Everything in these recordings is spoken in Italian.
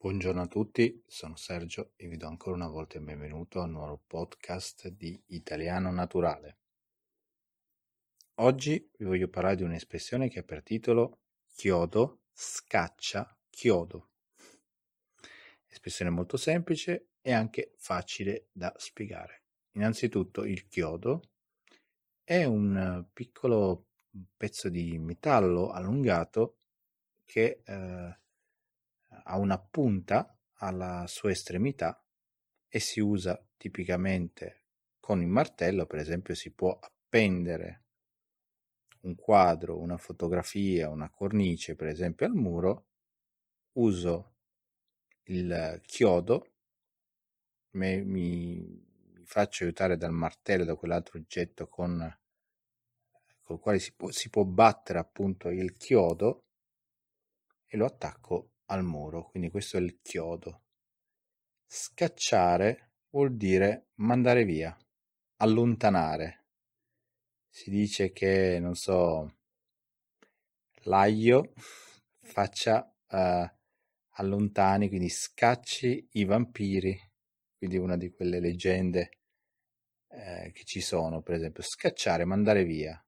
Buongiorno a tutti, sono Sergio e vi do ancora una volta il benvenuto al nuovo podcast di Italiano Naturale. Oggi vi voglio parlare di un'espressione che ha per titolo chiodo scaccia chiodo. Espressione molto semplice e anche facile da spiegare. Innanzitutto il chiodo è un piccolo pezzo di metallo allungato che eh, ha una punta alla sua estremità e si usa tipicamente con il martello, per esempio si può appendere un quadro, una fotografia, una cornice, per esempio al muro, uso il chiodo, mi, mi, faccio aiutare dal martello, da quell'altro oggetto con col quale si può, si può battere appunto il chiodo e lo attacco al muro, quindi questo è il chiodo. Scacciare vuol dire mandare via, allontanare. Si dice che, non so, l'aglio faccia uh, allontani, quindi scacci i vampiri, quindi una di quelle leggende eh, che ci sono, per esempio, scacciare, mandare via.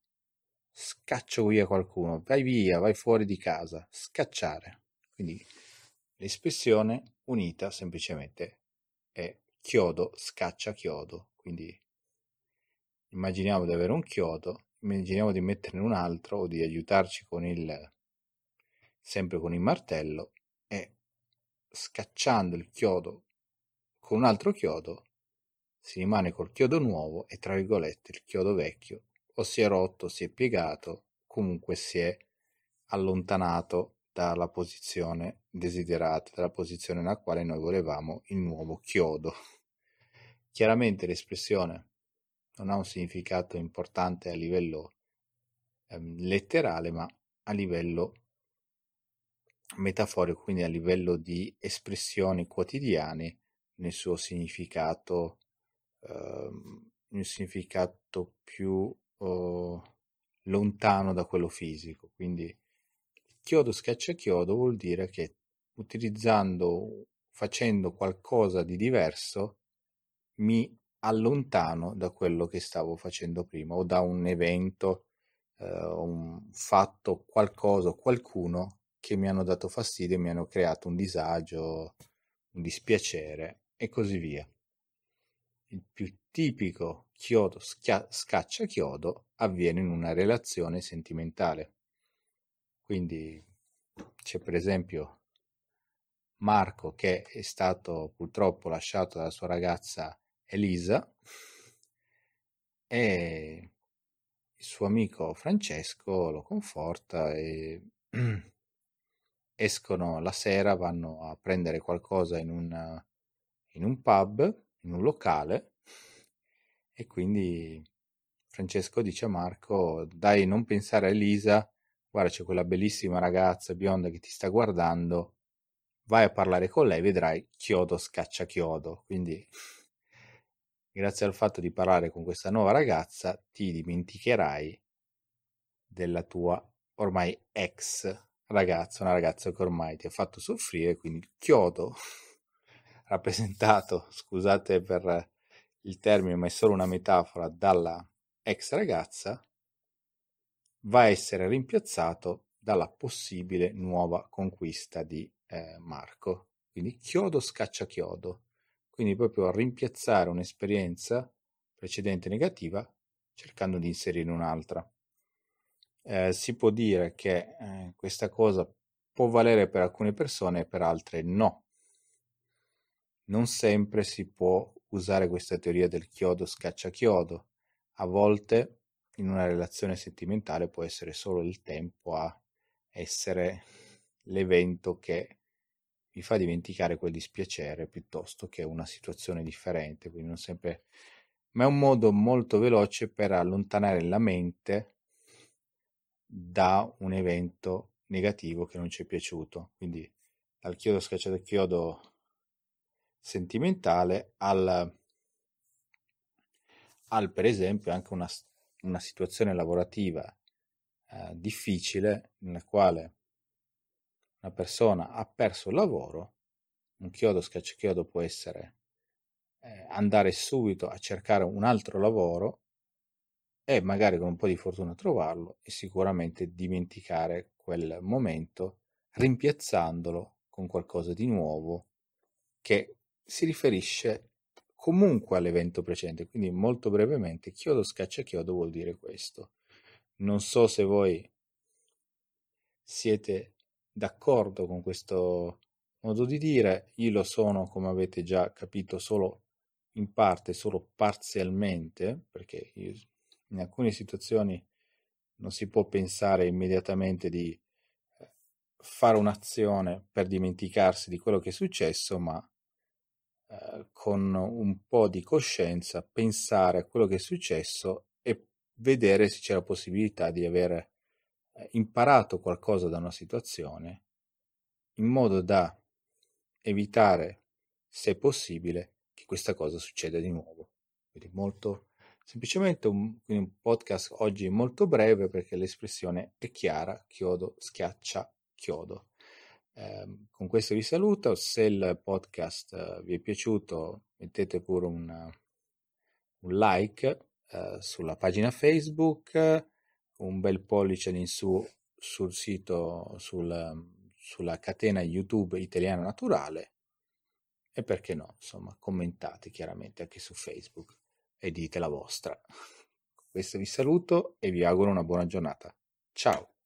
Scaccio via qualcuno, vai via, vai fuori di casa, scacciare. Quindi l'espressione unita semplicemente è chiodo scaccia chiodo. Quindi immaginiamo di avere un chiodo, immaginiamo di metterne un altro o di aiutarci con il sempre con il martello e scacciando il chiodo con un altro chiodo si rimane col chiodo nuovo e tra virgolette il chiodo vecchio o si è rotto, si è piegato, comunque si è allontanato dalla posizione desiderata, dalla posizione nella quale noi volevamo il nuovo chiodo. Chiaramente l'espressione non ha un significato importante a livello ehm, letterale, ma a livello metaforico, quindi a livello di espressioni quotidiane nel suo significato, ehm, nel significato più oh, lontano da quello fisico. Quindi chiodo scaccia chiodo vuol dire che utilizzando, facendo qualcosa di diverso, mi allontano da quello che stavo facendo prima o da un evento, eh, un fatto, qualcosa, qualcuno che mi hanno dato fastidio, mi hanno creato un disagio, un dispiacere e così via. Il più tipico chiodo schia- scaccia chiodo avviene in una relazione sentimentale. Quindi c'è per esempio Marco che è stato purtroppo lasciato dalla sua ragazza Elisa e il suo amico Francesco lo conforta e escono la sera, vanno a prendere qualcosa in un, in un pub, in un locale e quindi Francesco dice a Marco dai non pensare a Elisa guarda c'è quella bellissima ragazza bionda che ti sta guardando, vai a parlare con lei, vedrai chiodo scaccia chiodo. Quindi grazie al fatto di parlare con questa nuova ragazza ti dimenticherai della tua ormai ex ragazza, una ragazza che ormai ti ha fatto soffrire, quindi il chiodo rappresentato, scusate per il termine, ma è solo una metafora dalla ex ragazza, va a essere rimpiazzato dalla possibile nuova conquista di eh, Marco. Quindi chiodo scaccia chiodo. Quindi proprio a rimpiazzare un'esperienza precedente negativa cercando di inserire un'altra. Eh, si può dire che eh, questa cosa può valere per alcune persone e per altre no. Non sempre si può usare questa teoria del chiodo scaccia chiodo. A volte in una relazione sentimentale può essere solo il tempo a essere l'evento che vi fa dimenticare quel dispiacere piuttosto che una situazione differente, quindi non sempre ma è un modo molto veloce per allontanare la mente da un evento negativo che non ci è piaciuto. Quindi dal chiodo scacciato al chiodo sentimentale al, al per esempio anche una, una situazione lavorativa eh, difficile nella quale una persona ha perso il lavoro un chiodo scacciachiodo può essere eh, andare subito a cercare un altro lavoro e magari con un po' di fortuna trovarlo e sicuramente dimenticare quel momento rimpiazzandolo con qualcosa di nuovo che si riferisce comunque all'evento precedente. Quindi molto brevemente, chiodo scaccia chiodo vuol dire questo. Non so se voi siete d'accordo con questo modo di dire, io lo sono, come avete già capito, solo in parte, solo parzialmente, perché in alcune situazioni non si può pensare immediatamente di eh, fare un'azione per dimenticarsi di quello che è successo, ma eh, con un po' di coscienza pensare a quello che è successo e vedere se c'è la possibilità di aver eh, imparato qualcosa da una situazione in modo da evitare, se possibile, che questa cosa succeda di nuovo. Quindi molto semplicemente un, un podcast oggi molto breve perché l'espressione è chiara, chiodo, schiaccia, chiodo. Eh, con questo vi saluto, se il podcast uh, vi è piaciuto mettete pure un, un like uh, sulla pagina Facebook, un bel pollice in su sul sito, sul, sulla catena YouTube Italiano Naturale e perché no, insomma, commentate chiaramente anche su Facebook e dite la vostra. Con questo vi saluto e vi auguro una buona giornata. Ciao!